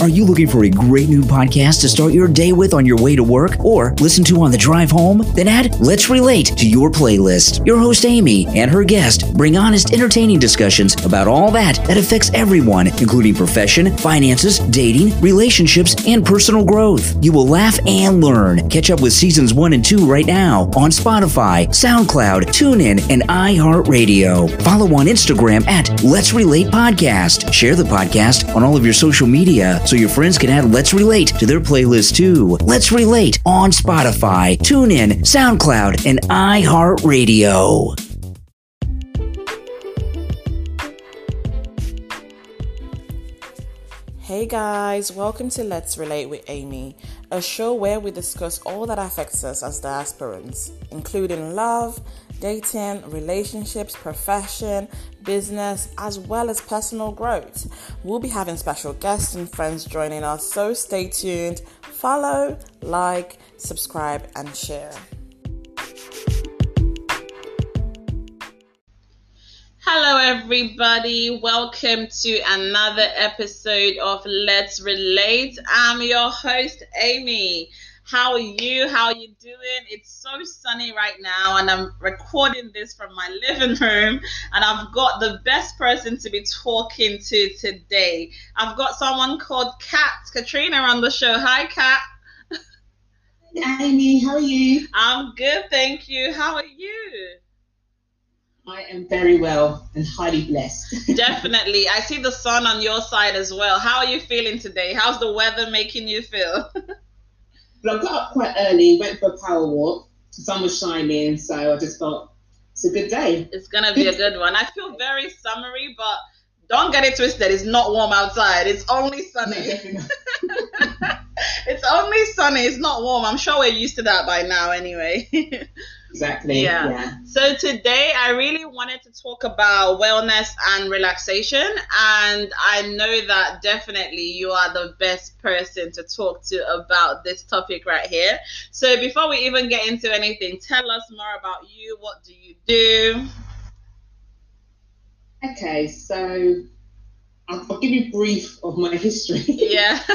Are you looking for a great new podcast to start your day with on your way to work or listen to on the drive home? Then add Let's Relate to your playlist. Your host Amy and her guest bring honest, entertaining discussions about all that that affects everyone, including profession, finances, dating, relationships, and personal growth. You will laugh and learn. Catch up with seasons one and two right now on Spotify, SoundCloud, TuneIn, and iHeartRadio. Follow on Instagram at Let's Relate Podcast. Share the podcast on all of your social media so your friends can add Let's Relate to their playlist too. Let's Relate on Spotify, TuneIn, SoundCloud, and iHeartRadio. Hey guys, welcome to Let's Relate with Amy, a show where we discuss all that affects us as diasporans, including love, dating, relationships, profession, business, as well as personal growth. We'll be having special guests and friends joining us, so stay tuned, follow, like, subscribe, and share. Hello, everybody. Welcome to another episode of Let's Relate. I'm your host, Amy. How are you? How are you doing? It's so sunny right now, and I'm recording this from my living room. And I've got the best person to be talking to today. I've got someone called Kat Katrina on the show. Hi, Kat. Hi, Amy, how are you? I'm good, thank you. How are you? I am very well and highly blessed. Definitely. I see the sun on your side as well. How are you feeling today? How's the weather making you feel? well, I got up quite early, went for a power walk. The sun was shining, so I just thought it's a good day. It's going to be a good one. I feel very summery, but don't get it twisted. It's not warm outside. It's only sunny. it's only sunny. It's not warm. I'm sure we're used to that by now anyway. exactly. Yeah. yeah. So today I really wanted to talk about wellness and relaxation. And I know that definitely you are the best person to talk to about this topic right here. So before we even get into anything, tell us more about you. What do you do? Okay, so I'll, I'll give you a brief of my history. Yeah.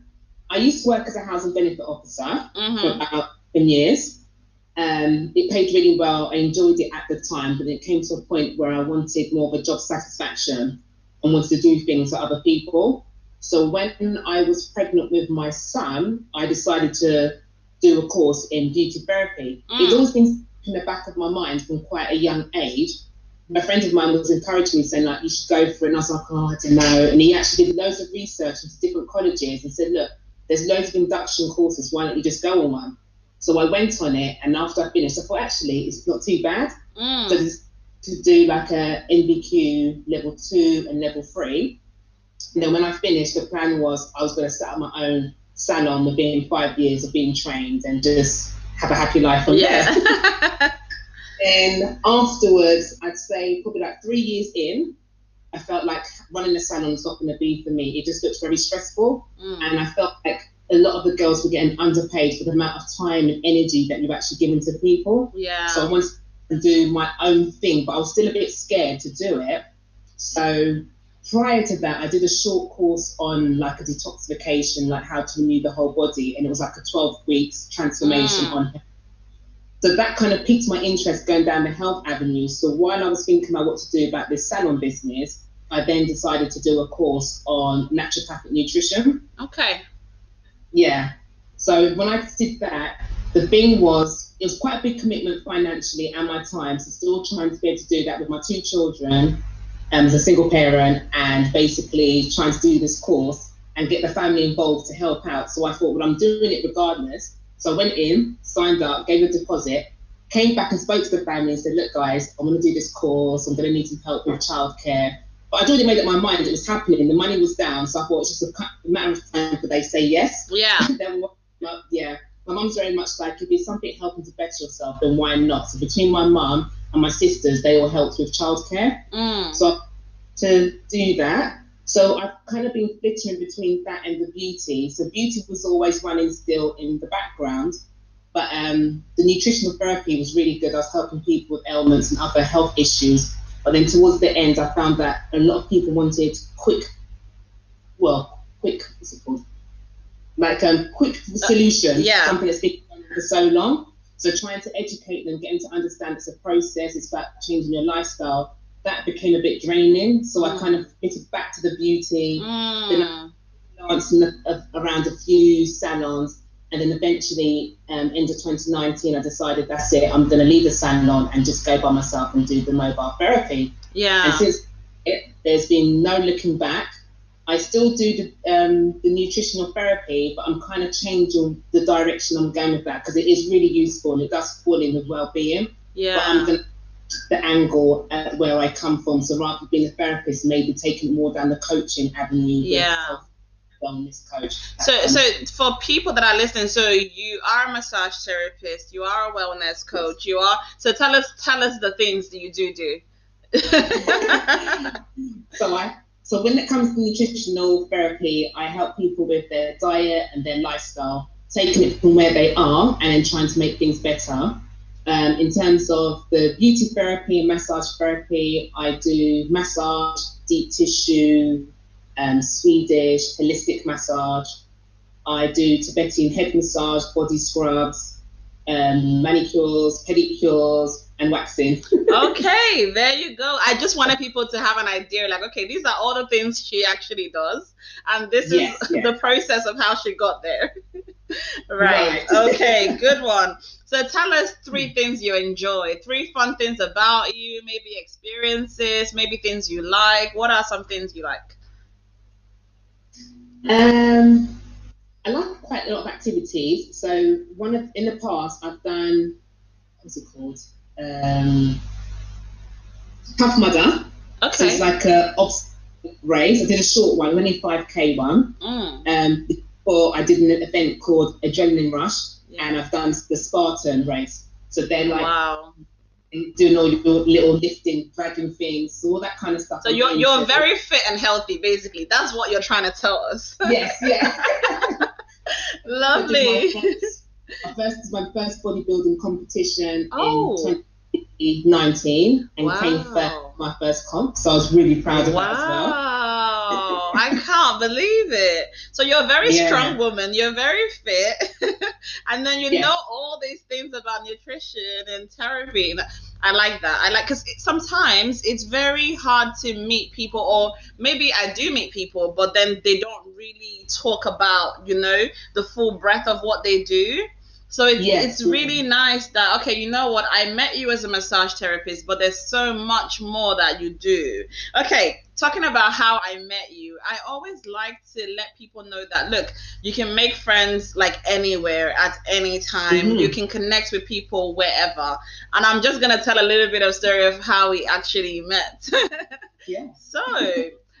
I used to work as a housing benefit officer Mhm. for about 10 years. Um, it paid really well. I enjoyed it at the time, but it came to a point where I wanted more of a job satisfaction and wanted to do things for other people. So when I was pregnant with my son, I decided to do a course in beauty therapy. Mm. It's always been in the back of my mind from quite a young age. A friend of mine was encouraging me, saying like, "You should go for it." And I was like, "Oh, I don't know." And he actually did loads of research into different colleges and said, "Look, there's loads of induction courses. Why don't you just go on one?" So I went on it, and after I finished, I thought actually it's not too bad. Mm. this- to do like a NVQ level two and level three. And then when I finished, the plan was I was going to set up my own salon within five years of being trained and just have a happy life from there. Yeah. Then afterwards, I'd say probably like three years in, I felt like running a salon is not going to be for me. It just looks very stressful, Mm. and I felt like a lot of the girls were getting underpaid for the amount of time and energy that you've actually given to people. Yeah. So I wanted to do my own thing, but I was still a bit scared to do it. So prior to that, I did a short course on like a detoxification, like how to renew the whole body, and it was like a 12 weeks transformation Mm. on. So that kind of piqued my interest going down the health avenue. So while I was thinking about what to do about this salon business, I then decided to do a course on naturopathic nutrition. Okay. Yeah. So when I did that, the thing was, it was quite a big commitment financially and my time. So still trying to be able to do that with my two children um, as a single parent and basically trying to do this course and get the family involved to help out. So I thought, well, I'm doing it regardless. So I went in, signed up, gave a deposit, came back and spoke to the family and said, look, guys, I'm going to do this course. I'm going to need some help with childcare. But I'd already made up my mind it was happening. The money was down. So I thought it's just a matter of time for they say yes. Yeah. then what- yeah, my mum's very much like if there's something helping to better yourself, then why not? So between my mum and my sisters, they all helped with childcare. Mm. So to do that, so I've kind of been flittering between that and the beauty. So beauty was always running still in the background, but um, the nutritional therapy was really good. I was helping people with ailments and other health issues. But then towards the end, I found that a lot of people wanted quick, well, quick, what's it called? Like a um, quick solution. Uh, yeah. Something that's been for so long. So trying to educate them, getting to understand it's a process, it's about changing your lifestyle. That became a bit draining. So mm. I kind of fitted back to the beauty. Mm. Then I danced around a few salons and then eventually, um, end of 2019, I decided that's it. I'm going to leave the salon and just go by myself and do the mobile therapy. Yeah. And since it, there's been no looking back, I still do the, um, the nutritional therapy, but I'm kind of changing the direction I'm going with that because it is really useful and it does fall in with well-being. Yeah. But I'm going to the angle where I come from. So rather than being a therapist, maybe taking more down the coaching avenue. Yeah coach. So, so for people that are listening, so you are a massage therapist, you are a wellness coach, you are. So tell us, tell us the things that you do do. so I, so when it comes to nutritional therapy, I help people with their diet and their lifestyle, taking it from where they are and then trying to make things better. Um, in terms of the beauty therapy and massage therapy, I do massage, deep tissue, um, Swedish holistic massage. I do Tibetan head massage, body scrubs, um, manicures, pedicures, and waxing. okay, there you go. I just wanted people to have an idea like, okay, these are all the things she actually does, and this is the process of how she got there. right. right. okay, good one. So tell us three things you enjoy, three fun things about you, maybe experiences, maybe things you like. What are some things you like? Um, I like quite a lot of activities. So one of in the past I've done what's it called? Um, Tough Mudder. Okay. So it's like a obstacle race. I did a short one, only five k one. Mm. Um, before I did an event called Adrenaline Rush, yeah. and I've done the Spartan race. So they're like wow doing all your little lifting, dragging things, all that kind of stuff. So you're you're very fit and healthy, basically. That's what you're trying to tell us. yes, yeah. Lovely. My first, my first bodybuilding competition oh. in 2019 and wow. came first my first comp. So I was really proud of wow. that as well. I can't believe it. So you're a very yeah. strong woman. You're very fit, and then you yeah. know all these things about nutrition and therapy. I like that. I like because sometimes it's very hard to meet people, or maybe I do meet people, but then they don't really talk about you know the full breadth of what they do. So it's, yes. it's really nice that, okay, you know what? I met you as a massage therapist, but there's so much more that you do. Okay, talking about how I met you, I always like to let people know that, look, you can make friends like anywhere at any time. Mm-hmm. You can connect with people wherever. And I'm just going to tell a little bit of story of how we actually met. yeah. So,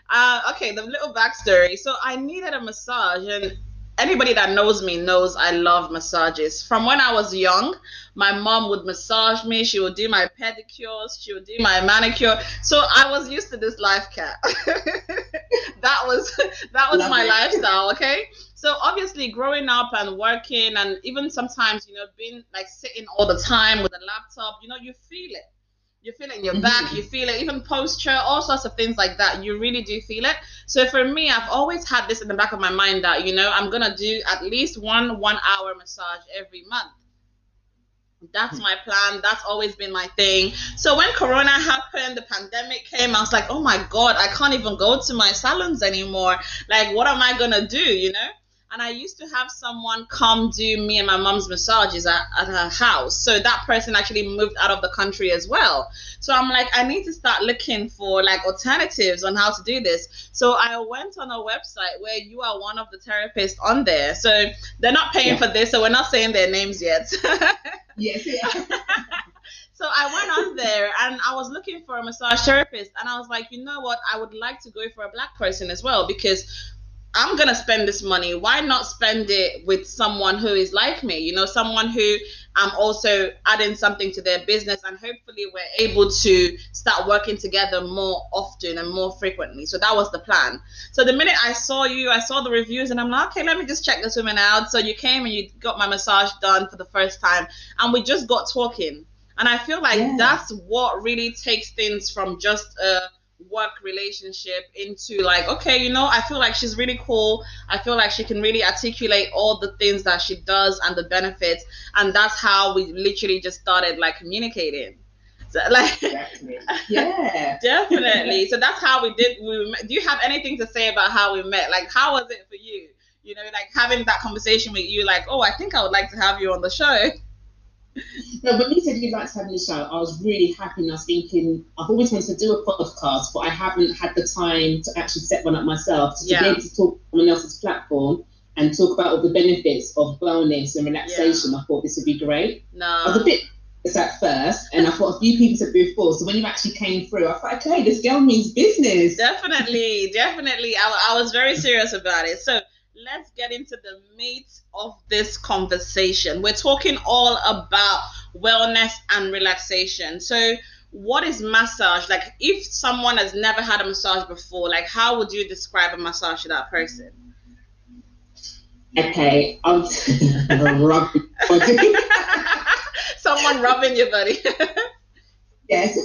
uh, okay, the little backstory. So I needed a massage and anybody that knows me knows I love massages. From when I was young, my mom would massage me. She would do my pedicures. She would do my manicure. So I was used to this life cat. that was that was love my it. lifestyle. Okay. So obviously, growing up and working, and even sometimes, you know, being like sitting all the time with a laptop, you know, you feel it you feel it in your mm-hmm. back, you feel it, even posture, all sorts of things like that. You really do feel it. So for me, I've always had this in the back of my mind that, you know, I'm going to do at least one one hour massage every month. That's my plan. That's always been my thing. So when Corona happened, the pandemic came, I was like, oh my God, I can't even go to my salons anymore. Like, what am I going to do, you know? And I used to have someone come do me and my mom's massages at, at her house. So that person actually moved out of the country as well. So I'm like, I need to start looking for like alternatives on how to do this. So I went on a website where you are one of the therapists on there. So they're not paying yeah. for this, so we're not saying their names yet. yes, yeah. So I went on there and I was looking for a massage therapist, and I was like, you know what? I would like to go for a black person as well because I'm gonna spend this money. Why not spend it with someone who is like me? You know, someone who I'm also adding something to their business, and hopefully we're able to start working together more often and more frequently. So that was the plan. So the minute I saw you, I saw the reviews, and I'm like, okay, let me just check this woman out. So you came and you got my massage done for the first time, and we just got talking. And I feel like yeah. that's what really takes things from just a work relationship into like okay you know i feel like she's really cool. I feel like she can really articulate all the things that she does and the benefits. And that's how we literally just started like communicating. So, like yeah. Definitely. So that's how we did we met. do you have anything to say about how we met? Like how was it for you? You know like having that conversation with you like oh i think i would like to have you on the show no, when you said you'd like to have me show, I was really happy and I was thinking, I've always wanted to do a podcast, but I haven't had the time to actually set one up myself. So to yeah. be able to talk on someone else's platform and talk about all the benefits of wellness and relaxation, yeah. I thought this would be great. No. I was a bit at first, and I thought a few people said before. So when you actually came through, I thought, okay, this girl means business. Definitely, definitely. I, I was very serious about it. So let's get into the meat of this conversation. We're talking all about wellness and relaxation. So, what is massage? Like, if someone has never had a massage before, like, how would you describe a massage to that person? Okay, I'm rubbing Someone rubbing your body. yes.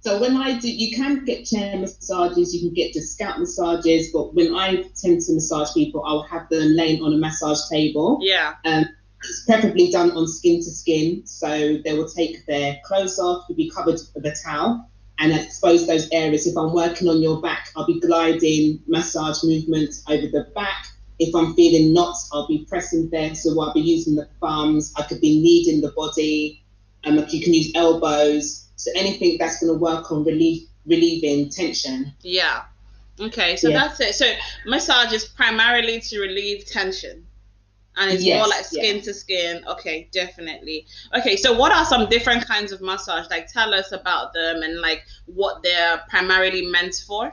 So when I do, you can get chair massages, you can get scalp massages, but when I tend to massage people, I'll have them laying on a massage table. Yeah. Um, it's preferably done on skin to skin, so they will take their clothes off, will be covered with a towel, and expose those areas. If I'm working on your back, I'll be gliding massage movements over the back. If I'm feeling knots, I'll be pressing there, so I'll be using the thumbs. I could be kneading the body. Um, you can use elbows so anything that's going to work on relief, relieving tension. Yeah. Okay, so yeah. that's it. So massage is primarily to relieve tension. And it's yes, more like skin yeah. to skin. Okay, definitely. Okay, so what are some different kinds of massage? Like tell us about them and like what they're primarily meant for.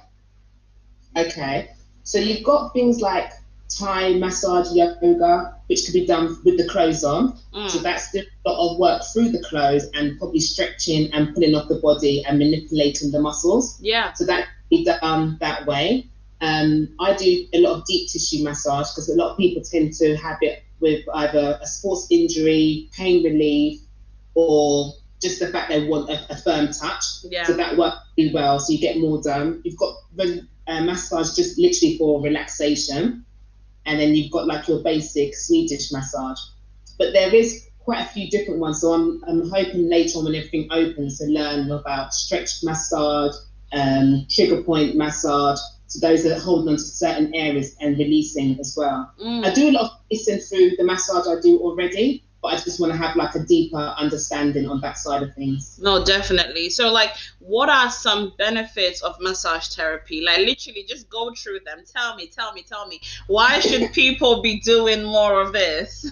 Okay. So you've got things like Thai massage yoga, which could be done with the clothes on. Mm. So that's a lot of work through the clothes and probably stretching and pulling off the body and manipulating the muscles. Yeah. So that be done that way. Um, I do a lot of deep tissue massage because a lot of people tend to have it with either a sports injury, pain relief, or just the fact they want a, a firm touch. Yeah. So that works really well. So you get more done. You've got uh, massage just literally for relaxation and then you've got like your basic Swedish massage. But there is quite a few different ones. So I'm, I'm hoping later on when everything opens to learn about stretch massage, um, trigger point massage. So those that hold on to certain areas and releasing as well. Mm. I do a lot of listening through the massage I do already, but I just want to have like a deeper understanding on that side of things. No, definitely. So, like, what are some benefits of massage therapy? Like, literally, just go through them. Tell me, tell me, tell me. Why should people be doing more of this?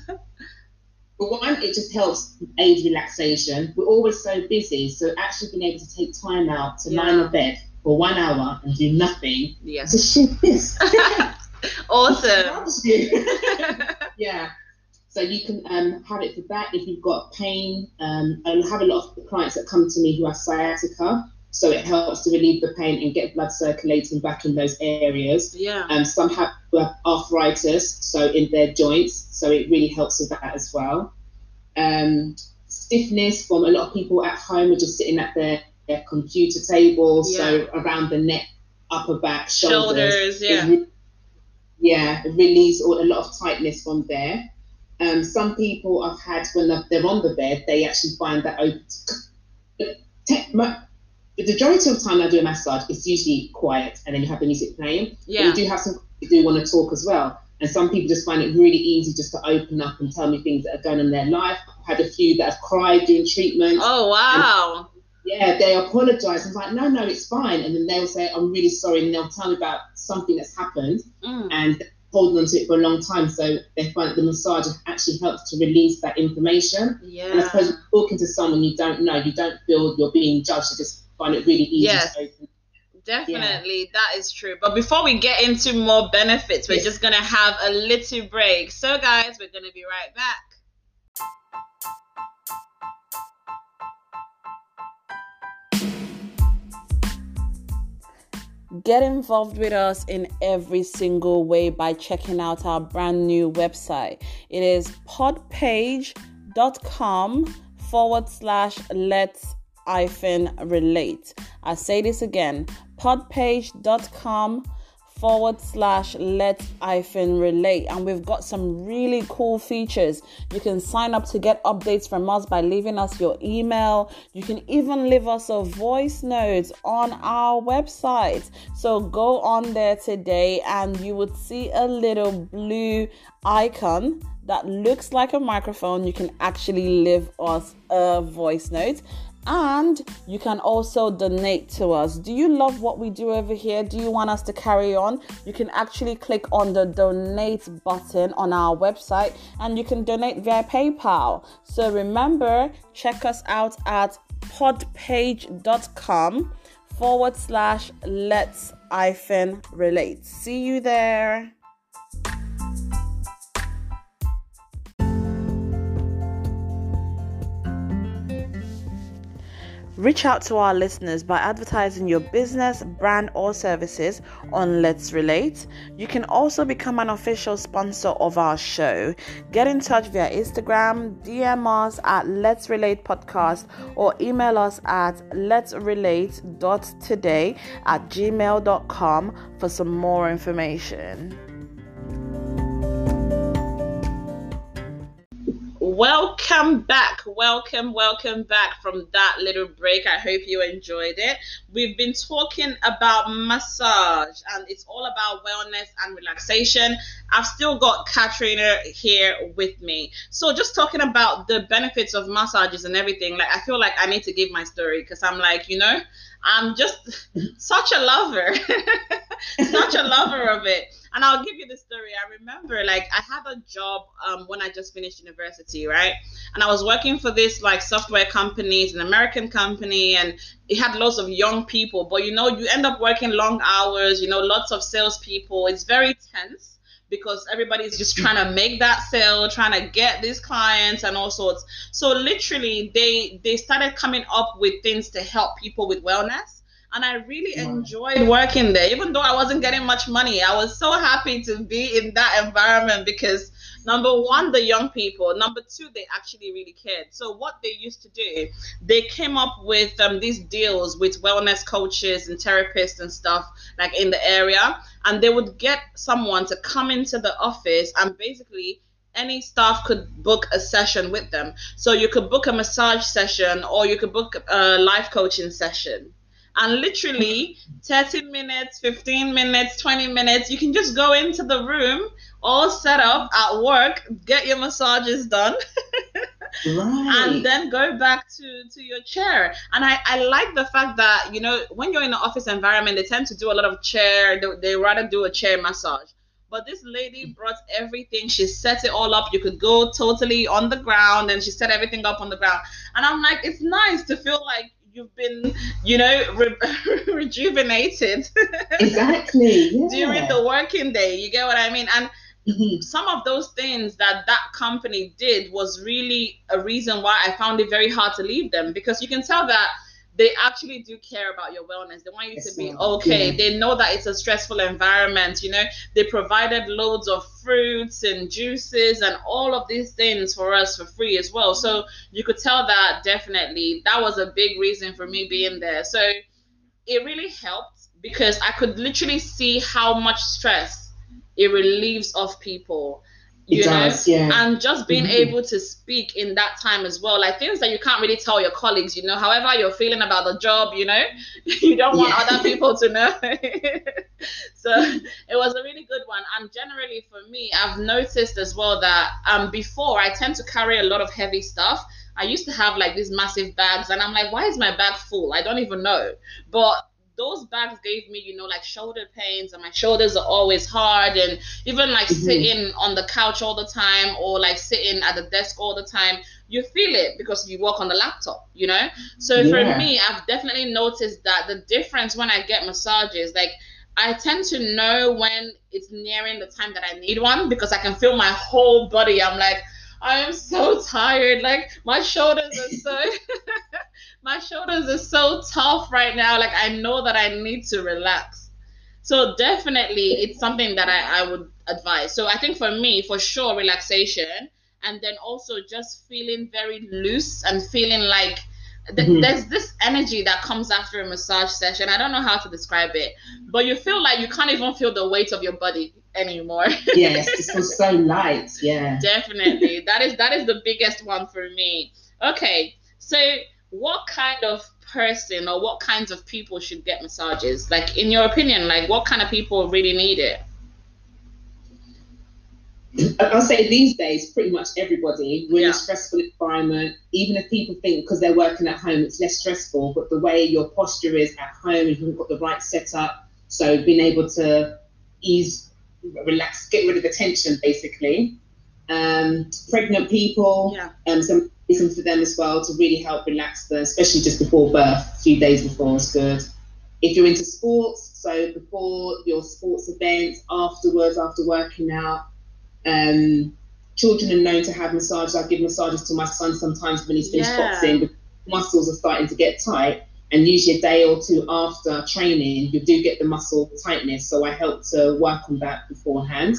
One, it just helps aid relaxation. We're always so busy, so actually being able to take time out to yeah. lie in a bed for one hour and do nothing. Yeah. To shift this. awesome. yeah. So you can um, have it for that if you've got pain. Um, I have a lot of clients that come to me who have sciatica, so it helps to relieve the pain and get blood circulating back in those areas. Yeah. Um, some have arthritis, so in their joints, so it really helps with that as well. Um, stiffness from a lot of people at home are just sitting at their, their computer table, yeah. so around the neck, upper back, shoulders. Shoulders, yeah. It, yeah, it relieves a lot of tightness from there. Um, some people I've had when they're on the bed, they actually find that open. The majority of the time I do a massage, it's usually quiet, and then you have the music playing. Yeah. But you do have some who do want to talk as well, and some people just find it really easy just to open up and tell me things that are going on in their life. I've had a few that have cried during treatment. Oh wow! yeah, they apologize. I'm like, no, no, it's fine. And then they'll say, I'm really sorry. And they'll tell me about something that's happened. Mm. And holding on to it for a long time. So they find the massage actually helps to release that information. Yeah. And I suppose talking to someone you don't know, you don't feel you're being judged. You just find it really easy yes. Definitely, yeah. that is true. But before we get into more benefits, we're yes. just going to have a little break. So, guys, we're going to be right back. Get involved with us in every single way by checking out our brand new website. It is podpage.com forward slash let's relate. I say this again podpage.com forward slash let hyphen relate. And we've got some really cool features. You can sign up to get updates from us by leaving us your email. You can even leave us a voice note on our website. So go on there today and you would see a little blue icon that looks like a microphone. You can actually leave us a voice note and you can also donate to us. Do you love what we do over here? Do you want us to carry on? You can actually click on the donate button on our website and you can donate via PayPal. So remember, check us out at podpage.com forward slash let's hyphen relate. See you there. Reach out to our listeners by advertising your business, brand, or services on Let's Relate. You can also become an official sponsor of our show. Get in touch via Instagram, DM us at Let's Relate Podcast, or email us at Let's Relate.today at gmail.com for some more information. Welcome back. Welcome, welcome back from that little break. I hope you enjoyed it. We've been talking about massage and it's all about wellness and relaxation. I've still got Katrina here with me. So, just talking about the benefits of massages and everything, like, I feel like I need to give my story because I'm like, you know, I'm just such a lover, such a lover of it. And I'll give you the story. I remember, like, I had a job um, when I just finished university, right? And I was working for this like software company, it's an American company, and it had lots of young people. But you know, you end up working long hours. You know, lots of salespeople. It's very tense because everybody's just trying to make that sale, trying to get these clients and all sorts. So literally, they they started coming up with things to help people with wellness and I really wow. enjoyed working there. Even though I wasn't getting much money, I was so happy to be in that environment because number one, the young people. Number two, they actually really cared. So what they used to do, they came up with um, these deals with wellness coaches and therapists and stuff like in the area, and they would get someone to come into the office and basically any staff could book a session with them. So you could book a massage session or you could book a life coaching session and literally 30 minutes 15 minutes 20 minutes you can just go into the room all set up at work get your massages done right. and then go back to to your chair and i i like the fact that you know when you're in an office environment they tend to do a lot of chair they, they rather do a chair massage but this lady brought everything. She set it all up. You could go totally on the ground and she set everything up on the ground. And I'm like, it's nice to feel like you've been, you know, re- rejuvenated. exactly. Yeah. During the working day, you get what I mean? And mm-hmm. some of those things that that company did was really a reason why I found it very hard to leave them because you can tell that they actually do care about your wellness. They want you to be okay. Yeah. They know that it's a stressful environment. You know, they provided loads of fruits and juices and all of these things for us for free as well. So you could tell that definitely that was a big reason for me being there. So it really helped because I could literally see how much stress it relieves off people you it know does, yeah. and just being mm-hmm. able to speak in that time as well like things that you can't really tell your colleagues you know however you're feeling about the job you know you don't want yeah. other people to know so it was a really good one and generally for me i've noticed as well that um before i tend to carry a lot of heavy stuff I used to have like these massive bags, and I'm like, why is my bag full? I don't even know. But those bags gave me, you know, like shoulder pains, and my shoulders are always hard, and even like mm-hmm. sitting on the couch all the time, or like sitting at the desk all the time, you feel it because you work on the laptop, you know. So yeah. for me, I've definitely noticed that the difference when I get massages, like. I tend to know when it's nearing the time that I need one because I can feel my whole body. I'm like, I am so tired. Like my shoulders are so my shoulders are so tough right now. Like I know that I need to relax. So definitely it's something that I, I would advise. So I think for me, for sure, relaxation and then also just feeling very loose and feeling like th- mm-hmm. there's this energy that comes after a massage session. I don't know how to describe it, but you feel like you can't even feel the weight of your body anymore. yes, it feels so light. Yeah, definitely. that is that is the biggest one for me. Okay, so what kind of person or what kinds of people should get massages? Like in your opinion, like what kind of people really need it? I'll say these days, pretty much everybody. We're yeah. in a stressful environment. Even if people think because they're working at home, it's less stressful, but the way your posture is at home, you haven't got the right setup. So being able to ease, relax, get rid of the tension, basically. Um, pregnant people, yeah. um, some for them as well to really help relax them, especially just before birth, a few days before is good. If you're into sports, so before your sports events, afterwards, after working out, um, children are known to have massages. I give massages to my son sometimes when he's finished yeah. boxing. muscles are starting to get tight, and usually a day or two after training, you do get the muscle tightness. So I help to work on that beforehand.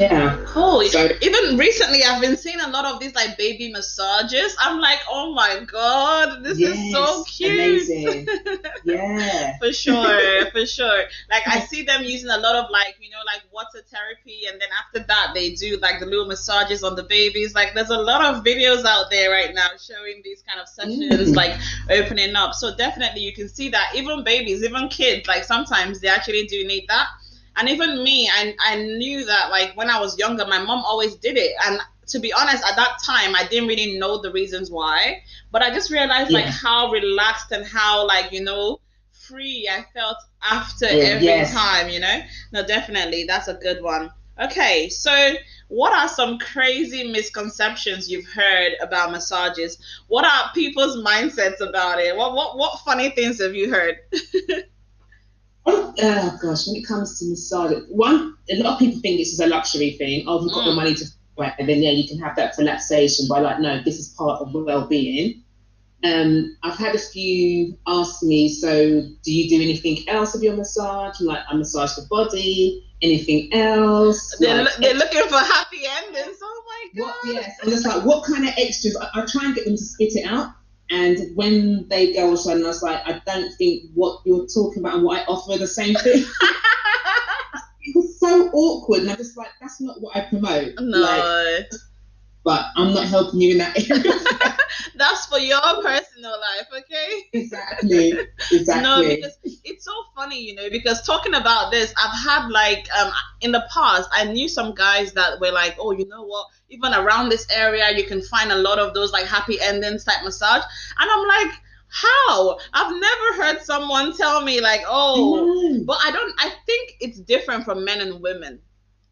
Yeah. Holy. So, even recently, I've been seeing a lot of these like baby massages. I'm like, oh my god, this yes, is so cute. Amazing. yeah. for sure, for sure. Like I see them using a lot of like you know like water therapy, and then after that they do like the little massages on the babies. Like there's a lot of videos out there right now showing these kind of sessions mm. like opening up. So definitely you can see that even babies, even kids, like sometimes they actually do need that and even me I, I knew that like when i was younger my mom always did it. And to be honest at that time i didn't really know the reasons why. But i just realized yeah. like how relaxed and how like you know free i felt after yeah, every yes. time you know? No definitely that's a good one. Okay so what are some crazy misconceptions you've heard about massages? What are people's mindsets about it? What what, what funny things have you heard oh gosh, when it comes to massage, one a lot of people think this is a luxury thing. Oh, you've got mm. the money to wear, and then yeah, you can have that relaxation. But like, no, this is part of well-being. Um, I've had a few ask me, so do you do anything else with your massage? Like, I massage the body. Anything else? They're, like, they're looking for happy endings. Oh my god! What, yes, I'm just like, what kind of extras? I, I try and get them to spit it out and when they go on, and I was like, I don't think what you're talking about and what I offer are the same thing. it was so awkward, and I'm just like, that's not what I promote. No. Like, but I'm not helping you in that area. That's for your personal life, okay? Exactly. Exactly. no, because it's so funny, you know, because talking about this, I've had like um in the past, I knew some guys that were like, oh, you know what? Even around this area, you can find a lot of those like happy endings type massage, and I'm like how i've never heard someone tell me like oh but i don't i think it's different from men and women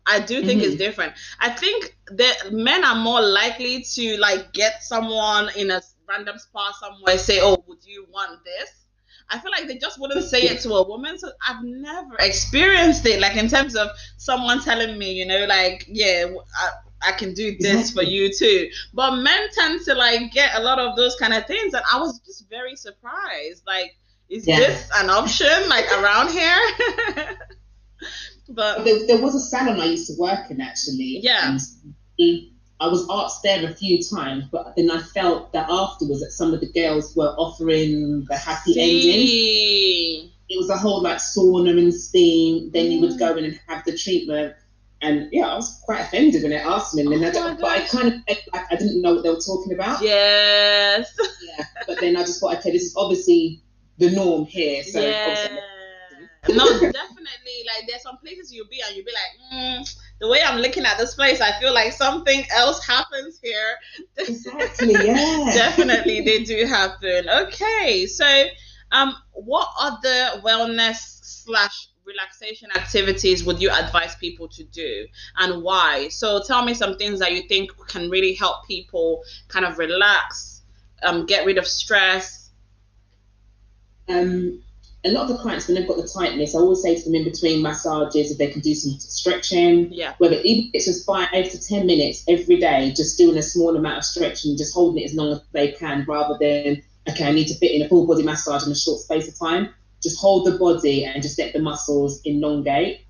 I do think mm-hmm. it's different. I think that men are more likely to like get someone in a random spot somewhere say, "Oh, would you want this?" I feel like they just wouldn't say it to a woman. So I've never experienced it, like in terms of someone telling me, you know, like, yeah, I, I can do this for you too. But men tend to like get a lot of those kind of things, and I was just very surprised. Like, is yeah. this an option like around here? But there, there, was a salon I used to work in actually. Yeah. I was asked there a few times, but then I felt that afterwards that some of the girls were offering the happy See. ending. It was a whole like sauna and steam. Then mm. you would go in and have the treatment. And yeah, I was quite offended when they asked me. And then oh I, but I kind of I, I didn't know what they were talking about. Yes. yeah. But then I just thought, okay, this is obviously the norm here. So yeah. No, definitely. Like there's some places you'll be and you'll be like, mm, the way I'm looking at this place, I feel like something else happens here. Exactly. Yeah. definitely, they do happen. Okay, so um, what other wellness slash relaxation activities would you advise people to do and why? So tell me some things that you think can really help people kind of relax, um, get rid of stress. Um, a lot of the clients, when they've got the tightness, I always say to them in between massages if they can do some stretching. Yeah. Whether even it's just five to ten minutes every day, just doing a small amount of stretching, just holding it as long as they can, rather than okay, I need to fit in a full body massage in a short space of time. Just hold the body and just let the muscles elongate.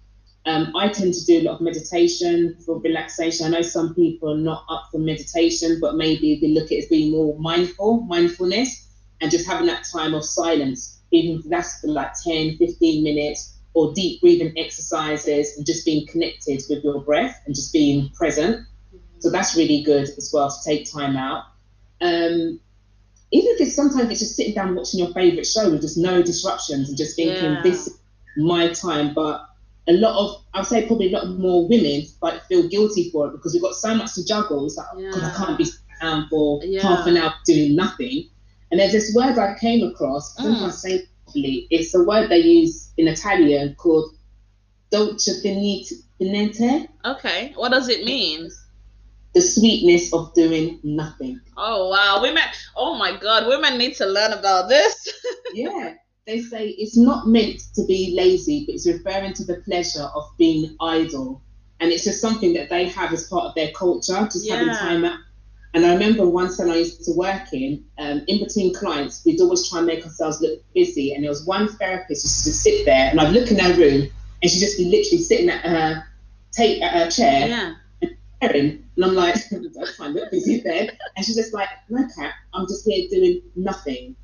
Um, I tend to do a lot of meditation for relaxation. I know some people are not up for meditation, but maybe they look at it as being more mindful, mindfulness and just having that time of silence, even if that's for like 10, 15 minutes, or deep breathing exercises and just being connected with your breath and just being present. So that's really good as well to take time out. Um, even if it's sometimes it's just sitting down watching your favorite show with just no disruptions and just thinking Yeah. this is my time. But a lot of I'd say probably a lot more women like feel guilty for it because we've got so much to juggle. It's like because I can't be down for Yeah. half an hour doing nothing. And there's this word I came across. I don't know if I Mm. say properly. It's a word they use in Italian called dolce far niente, Okay. What does it mean? the sweetness of doing nothing. Oh wow, women! Oh my God, women need to learn about this. yeah, they say it's not meant to be lazy, but it's referring to the pleasure of being idle. And it's just something that they have as part of their culture, just having time out. And I remember one salon I used to work in, um, in between clients, we'd always try and make ourselves look busy. And there was one therapist who used to sit there, and I'd look in her room, and she'd just be literally sitting at her, take at her chair, yeah. staring. And I'm like, that's fine, look busy then. And she's just like, no, Kat, I'm just here doing nothing.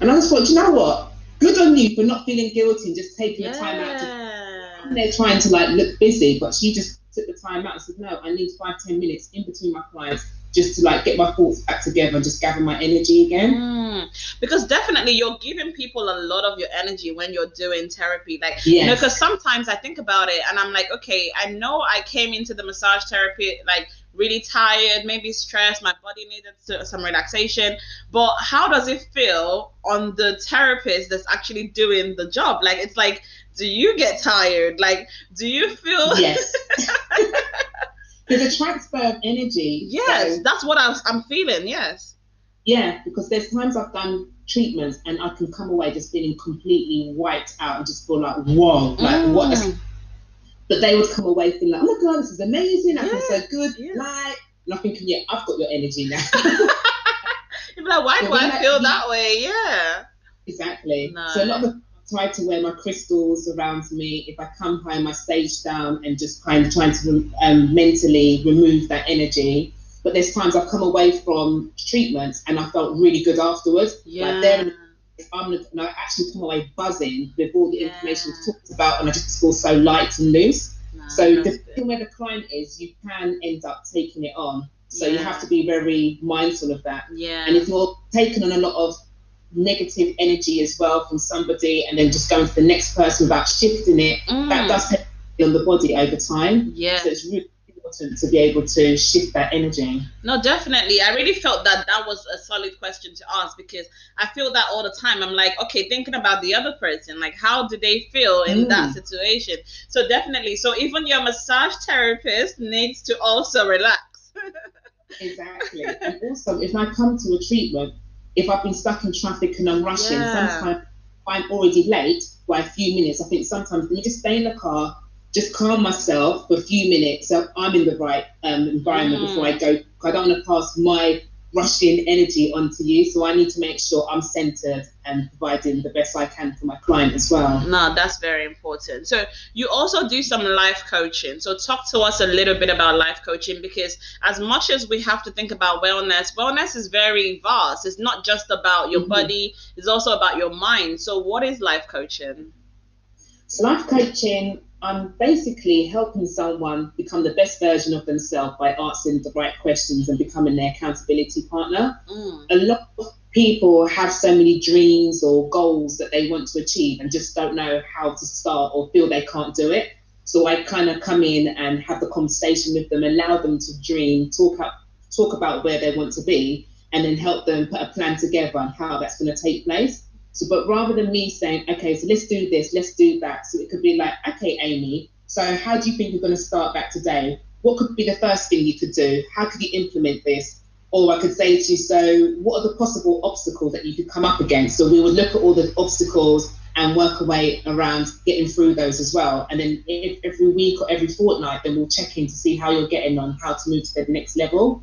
And I just thought, "Do you know what? Good on you for not feeling guilty and just taking the time out to Yeah. they're trying to like look busy, but she just took the time out and said, No, I need five, ten minutes in between my clients just to like get my thoughts back together and just gather my energy again. Mm, because definitely you're giving people a lot of your energy when you're doing therapy. Like, you know, because sometimes I think about it and I'm like, okay, I know I came into the massage therapy like really tired, maybe stressed, my body needed some relaxation. But how does it feel on the therapist that's actually doing the job? Like, it's like, do you get tired? Like, do you feel? Yes. There's a transfer of energy. Yes, So, that's what I'm, I'm feeling. Yes. yeah, because there's times I've done treatments and I can come away just feeling completely wiped out and just feel like, whoa, like what Mm. but they would come away feeling like, oh my god, this is amazing, I feel Yeah, so good, yeah. like and I'm thinking, yeah, I've got your energy now. You'd be like, why do I feel that way? Yeah. Exactly. No. So a lot of the I try to wear my crystals around me. If I come home, I stage down and just kind of trying to um, mentally remove that energy. But there's times I've come away from treatments and I felt really good afterwards. Yeah. Like there, in- I'm, and I actually come away buzzing with all the Yeah. information we've talked about, and I just feel so light and loose. So depending where the client is, you can end up taking it on. So you have to be very mindful of that. yeah. And if you're taking on a lot of negative energy as well from somebody and then just going to the next person without shifting it, Mm. that does take on the body over time. yeah. So it's really important to be able to shift that energy. No, definitely. I really felt that that was a solid question to ask because I feel that all the time. I'm like, okay, thinking about the other person, like, how do they feel in Mm. that situation? So, definitely. So, even your massage therapist needs to also relax. Exactly. and also, if I come to a treatment, if I've been stuck in traffic and I'm rushing, Yeah. sometimes I'm already late by a few minutes. I think sometimes let me just stay in the car, just calm myself for a few minutes so I'm in the right um, environment Mm. before I go. I don't want to pass my rushing energy onto you, so I need to make sure I'm centered and providing the best I can for my client as well. No, that's very important. So, you also do some life coaching. So, talk to us a little bit about life coaching because, as much as we have to think about wellness, wellness is very vast. It's not just about your Mhm. body, it's also about your mind. So, what is life coaching? So life coaching, I'm basically helping someone become the best version of themselves by asking the right questions and becoming their accountability partner. Mm. A lot of people have so many dreams or goals that they want to achieve and just don't know how to start or feel they can't do it. So I kind of come in and have the conversation with them, allow them to dream, talk up, talk about where they want to be, and then help them put a plan together on how that's going to take place. So, but rather than me saying, okay, so let's do this, let's do that. So it could be like, okay, Amy, so how do you think you're going to start back today? What could be the first thing you could do? How could you implement this? Or I could say to you, so what are the possible obstacles that you could come up against? So we would look at all the obstacles and work a way around getting through those as well. And then if every week or every fortnight, then we'll check in to see how you're getting on, how to move to the next level.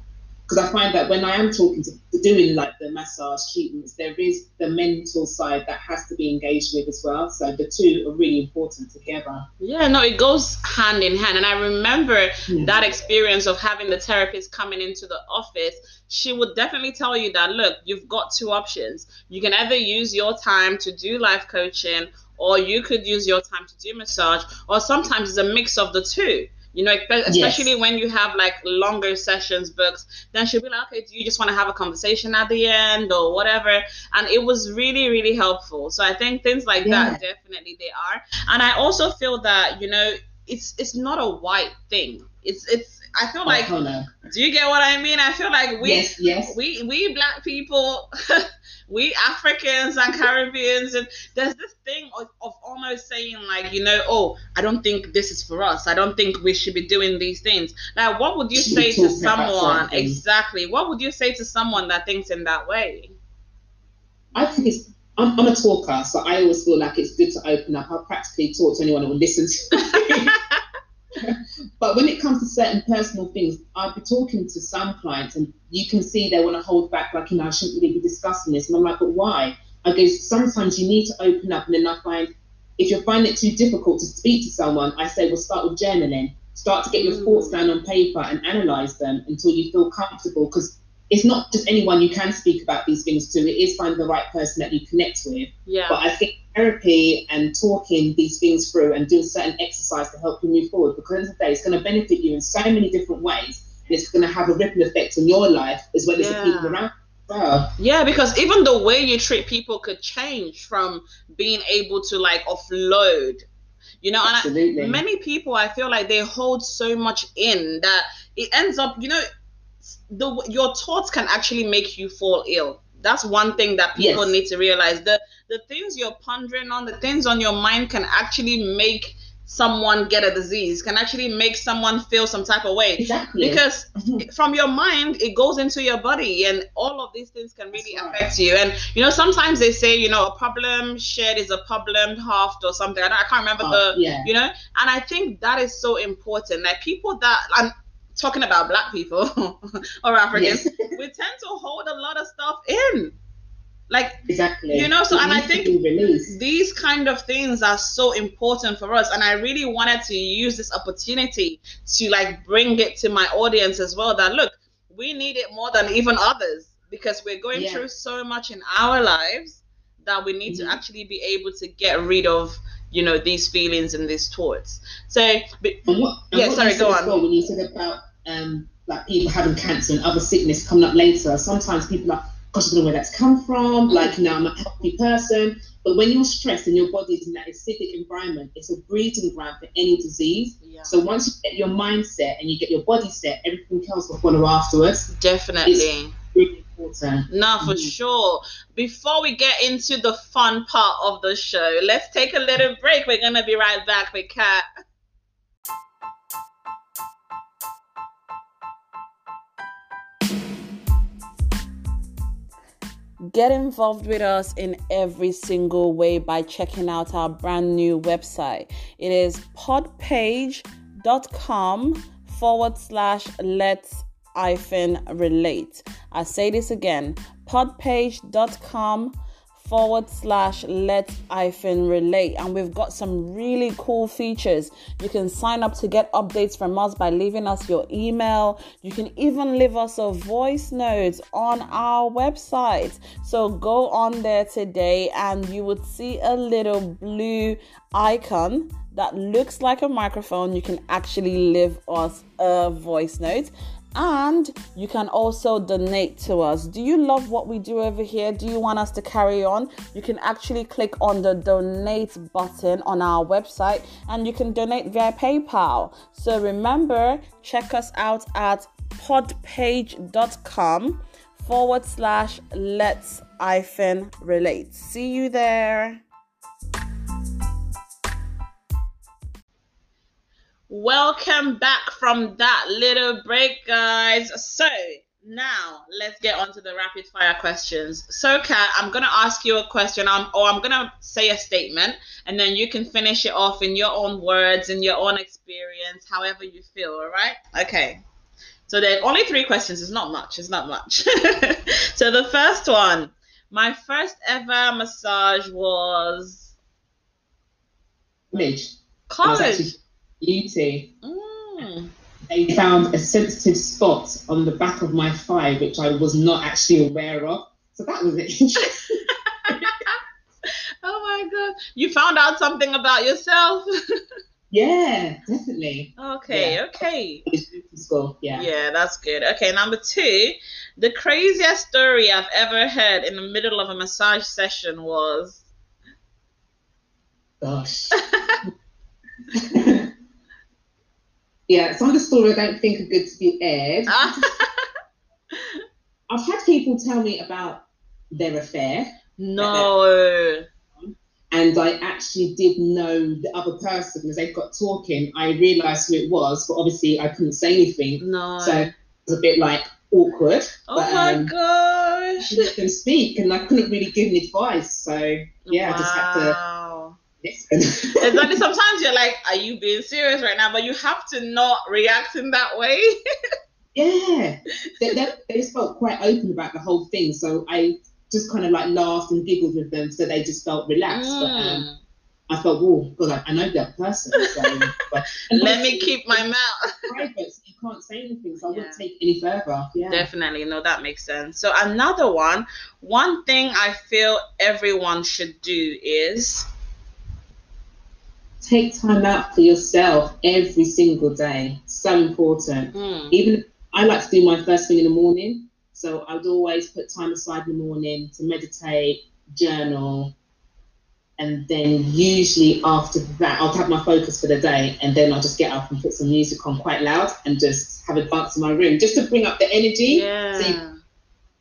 Because I find that when I am talking to doing like the massage treatments, there is the mental side that has to be engaged with as well. So the two are really important together. Yeah, no, it goes hand in hand. And I remember mm. that experience of having the therapist coming into the office. She would definitely tell you that look, you've got two options. You can either use your time to do life coaching, or you could use your time to do massage, or sometimes it's a mix of the two you know especially yes. when you have like longer sessions books then she'll be like okay do you just want to have a conversation at the end or whatever and it was really really helpful so i think things like yeah. that definitely they are and i also feel that you know it's it's not a white thing it's it's I feel like oh, do you get what I mean? I feel like we yes, yes. we we black people we Africans and Caribbeans, and there's this thing of, of, almost saying like, you know, oh, I don't think this is for us. I don't think we should be doing these things. Like, what would you say to someone? Exactly. What would you say to someone that thinks in that way? I think it's. I'm, I'm a talker, so I always feel like it's good to open up. I practically talk to anyone who will listen to me. but when it comes to certain personal things, I'd be talking to some clients and you can see they want to hold back, like, you know, I shouldn't really be discussing this. And I'm like, but why? I go, sometimes you need to open up. And then I find if you find it too difficult to speak to someone, I say, well, start with journaling. Start to get your thoughts mm. down on paper and analyze them until you feel comfortable. Because it's not just anyone you can speak about these things to. It is finding the right person that you connect with. Yeah. But I think therapy and talking these things through and doing certain exercise to help you move forward, because at the end of the day, it's going to benefit you in so many different ways, and it's going to have a ripple effect on your life as well as yeah. the people around. Wow. Yeah, because even the way you treat people could change from being able to like offload you know Absolutely. and I, many people i feel like they hold so much in that it ends up you know the your thoughts can actually make you fall ill. That's one thing that people yes. need to realize. The the things you're pondering on, the things on your mind can actually make someone get a disease can actually make someone feel some type of way exactly because mm-hmm. from your mind it goes into your body and all of these things can really right. affect you and you know sometimes they say you know a problem shared is a problem halved or something i, I can't remember oh, the yeah. you know and i think that is so important like people that and talking about black people or Africans, yes. we tend to hold a lot of stuff in. Like exactly, you know. So, it and I think these kind of things are so important for us. And I really wanted to use this opportunity to like bring it to my audience as well. That look, we need it more than even others because we're going yeah. through so much in our lives that we need mm-hmm. to actually be able to get rid of you know these feelings and these thoughts so but, and what, and yeah sorry go on well, when you said about um, like people having cancer and other sickness coming up later. Sometimes people are, gosh, I don't know where that's come from. Like, you know, I'm a healthy person. But when you're stressed and your body is in that acidic environment, it's a breeding ground for any disease. Yeah. So once you get your mindset and you get your body set, everything else will follow afterwards. Definitely. It's really important. No, for mm-hmm. sure. Before we get into the fun part of the show, let's take a little break. We're gonna be right back with Kat. Get involved with us in every single way by checking out our brand new website. It is podpage.com forward slash let's hyphen relate. I say this again podpage.com forward slash let's hyphen relate. And we've got some really cool features. You can sign up to get updates from us by leaving us your email. You can even leave us a voice note on our website. So go on there today and you would see a little blue icon that looks like a microphone. You can actually leave us a voice note and you can also donate to us. Do you love what we do over here? Do you want us to carry on? You can actually click on the donate button on our website and you can donate via PayPal. So remember, check us out at podpage.com forward slash let's hyphen relate. See you there. Welcome back from that little break, guys. So now let's get on to the rapid fire questions. So, Kat, I'm gonna ask you a question, um, or I'm gonna say a statement, and then you can finish it off in your own words, in your own experience, however you feel. All right? Okay. So there are only three questions. It's not much. It's not much. so the first one, my first ever massage was College. College. Beauty. Mm. They found a sensitive spot on the back of my thigh, which I was not actually aware of. So that was it. Oh my god! You found out something about yourself. yeah, definitely. okay, Yeah. okay. Yeah. Yeah, that's good. Okay, number two, the craziest story I've ever heard in the middle of a massage session was. Gosh. yeah, some of the stories I don't think are good to be aired. I've had people tell me about their affair, no. and I actually did know the other person as they got talking. I realised who it was, but obviously I couldn't say anything, No. so it was a bit like awkward. oh but, my um, gosh. I didn't speak, and I couldn't really give any advice. So yeah, I just had to Wow. Exactly. Sometimes you're like, are you being serious right now? But you have to not react in that way. Yeah, they, they, they just felt quite open about the whole thing. So I just kind of like laughed and giggled with them, so they just felt relaxed. But um, Mm. I felt, oh God, I, I know that person. So, but, Let me keep my mouth. private, so you can't say anything, so I wouldn't take any further. Yeah. Definitely, no, that makes sense. So another one, one thing I feel everyone should do is Take time out for yourself every single day. So important. mm, Even I like to do my first thing in the morning, so I would always put time aside in the morning to meditate, journal, and then usually after that I'll have my focus for the day, and then I'll just get up and put some music on quite loud and just have a dance in my room, just to bring up the energy, yeah.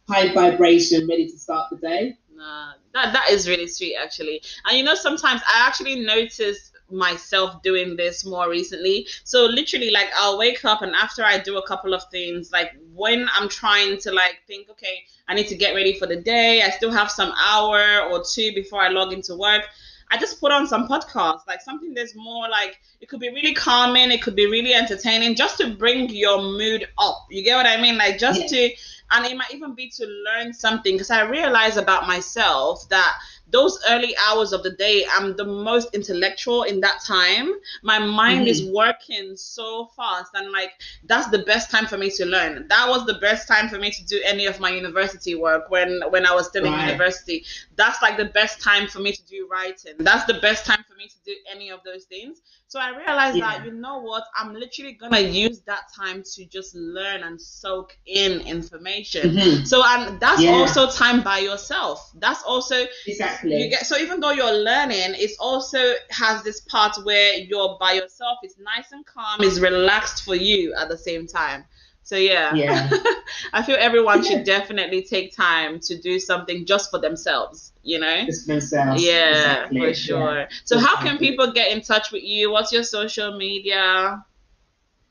high vibration, ready to start the day. Nah, that that is really sweet actually. And you know, sometimes I actually noticed myself doing this more recently. So literally, like I'll wake up and after I do a couple of things, like when I'm trying to like think, okay, I need to get ready for the day. I still have some hour or two before I log into work. I just put on some podcasts, like something that's more like it could be really calming, it could be really entertaining, just to bring your mood up. You get what I mean? Like just Yeah. to, and it might even be to learn something. Because I realize about myself that those early hours of the day, I'm the most intellectual in that time. My mind is mm-hmm. working so fast, and like that's the best time for me to learn. That was the best time for me to do any of my university work when when I was still in university. That's like the best time for me to do writing. That's the best time for me to do any of those things. So I realized that you know what, I'm literally gonna use that time to just learn and soak in information. Mhm. So and that's Yeah. also time by yourself. That's also Exactly. you get so even though you're learning, it also has this part where you're by yourself. It's nice and calm. It's relaxed for you at the same time. So yeah, yeah. I feel everyone should definitely take time to do something just for themselves. You know. Just themselves. Yeah, Exactly. for Yeah. sure. So how can people get in touch with you? What's your social media?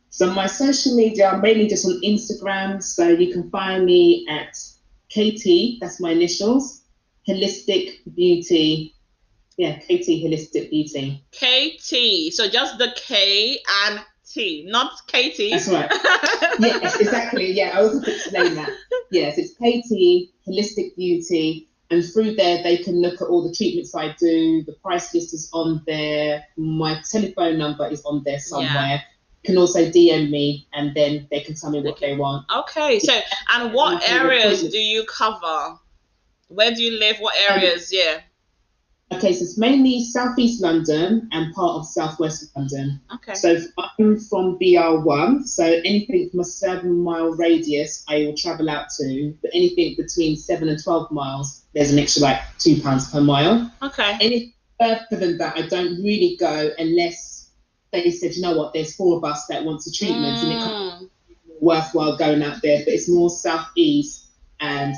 So my social media, I'm mainly just on Instagram. So you can find me at KT, that's my initials, Holistic Beauty. Yeah, KT Holistic Beauty. KT. So just the K and T, not Katie. That's right. Yes, exactly. Yeah, I also explain that. Yes, it's KT Holistic Beauty. And through there, they can look at all the treatments I do. The price list is on there. My telephone number is on there somewhere. You can also DM me, and then they can tell me what they want. Okay, so and what areas do you cover? Where do you live? What Um, areas? Yeah. Okay, so it's mainly southeast London and part of southwest London. Okay. So I'm from BR1, so anything from a seven mile radius I will travel out to, but anything between seven and 12 miles, there's an extra like two pounds per mile. Okay. Any further than that, I don't really go unless they said, you know what, there's four of us that want a treatment and it can't Mm, be worthwhile going out there, but it's more southeast and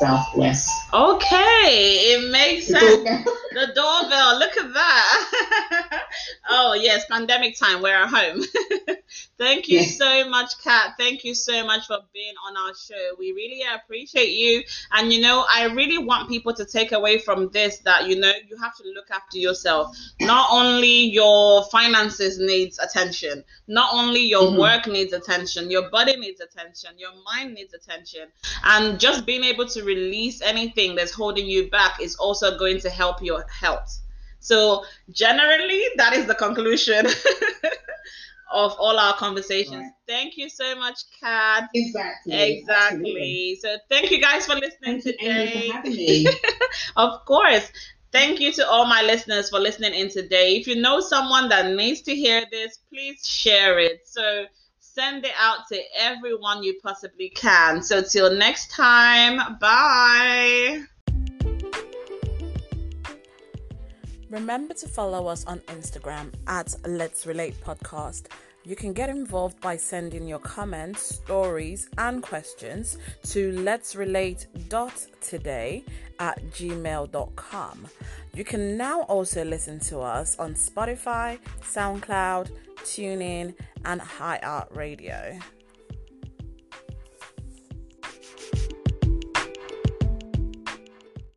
southwest. Okay, it makes sense. The doorbell. Look at that. oh yes, pandemic time. We're at home. Thank you Yes. so much, Kat. Thank you so much for being on our show. We really appreciate you. And you know, I really want people to take away from this that you know you have to look after yourself. Not only your finances needs attention, not only your Mhm. work needs attention, your body needs attention, your mind needs attention. And just being able to release anything that's holding you back is also going to help your health. So generally, that is the conclusion of all our conversations. Right. Thank you so much, Kat. Exactly. Exactly. absolutely. So thank you guys for listening Thank you, today. for having me. Of course. Thank you to all my listeners for listening in today. If you know someone that needs to hear this, please share it. So send it out to everyone you possibly can. So till next time, bye. Remember to follow us on Instagram at Let's Relate Podcast. You can get involved by sending your comments, stories, and questions to let's relate.today at gmail.com. You can now also listen to us on Spotify, SoundCloud, TuneIn, and iHeartRadio.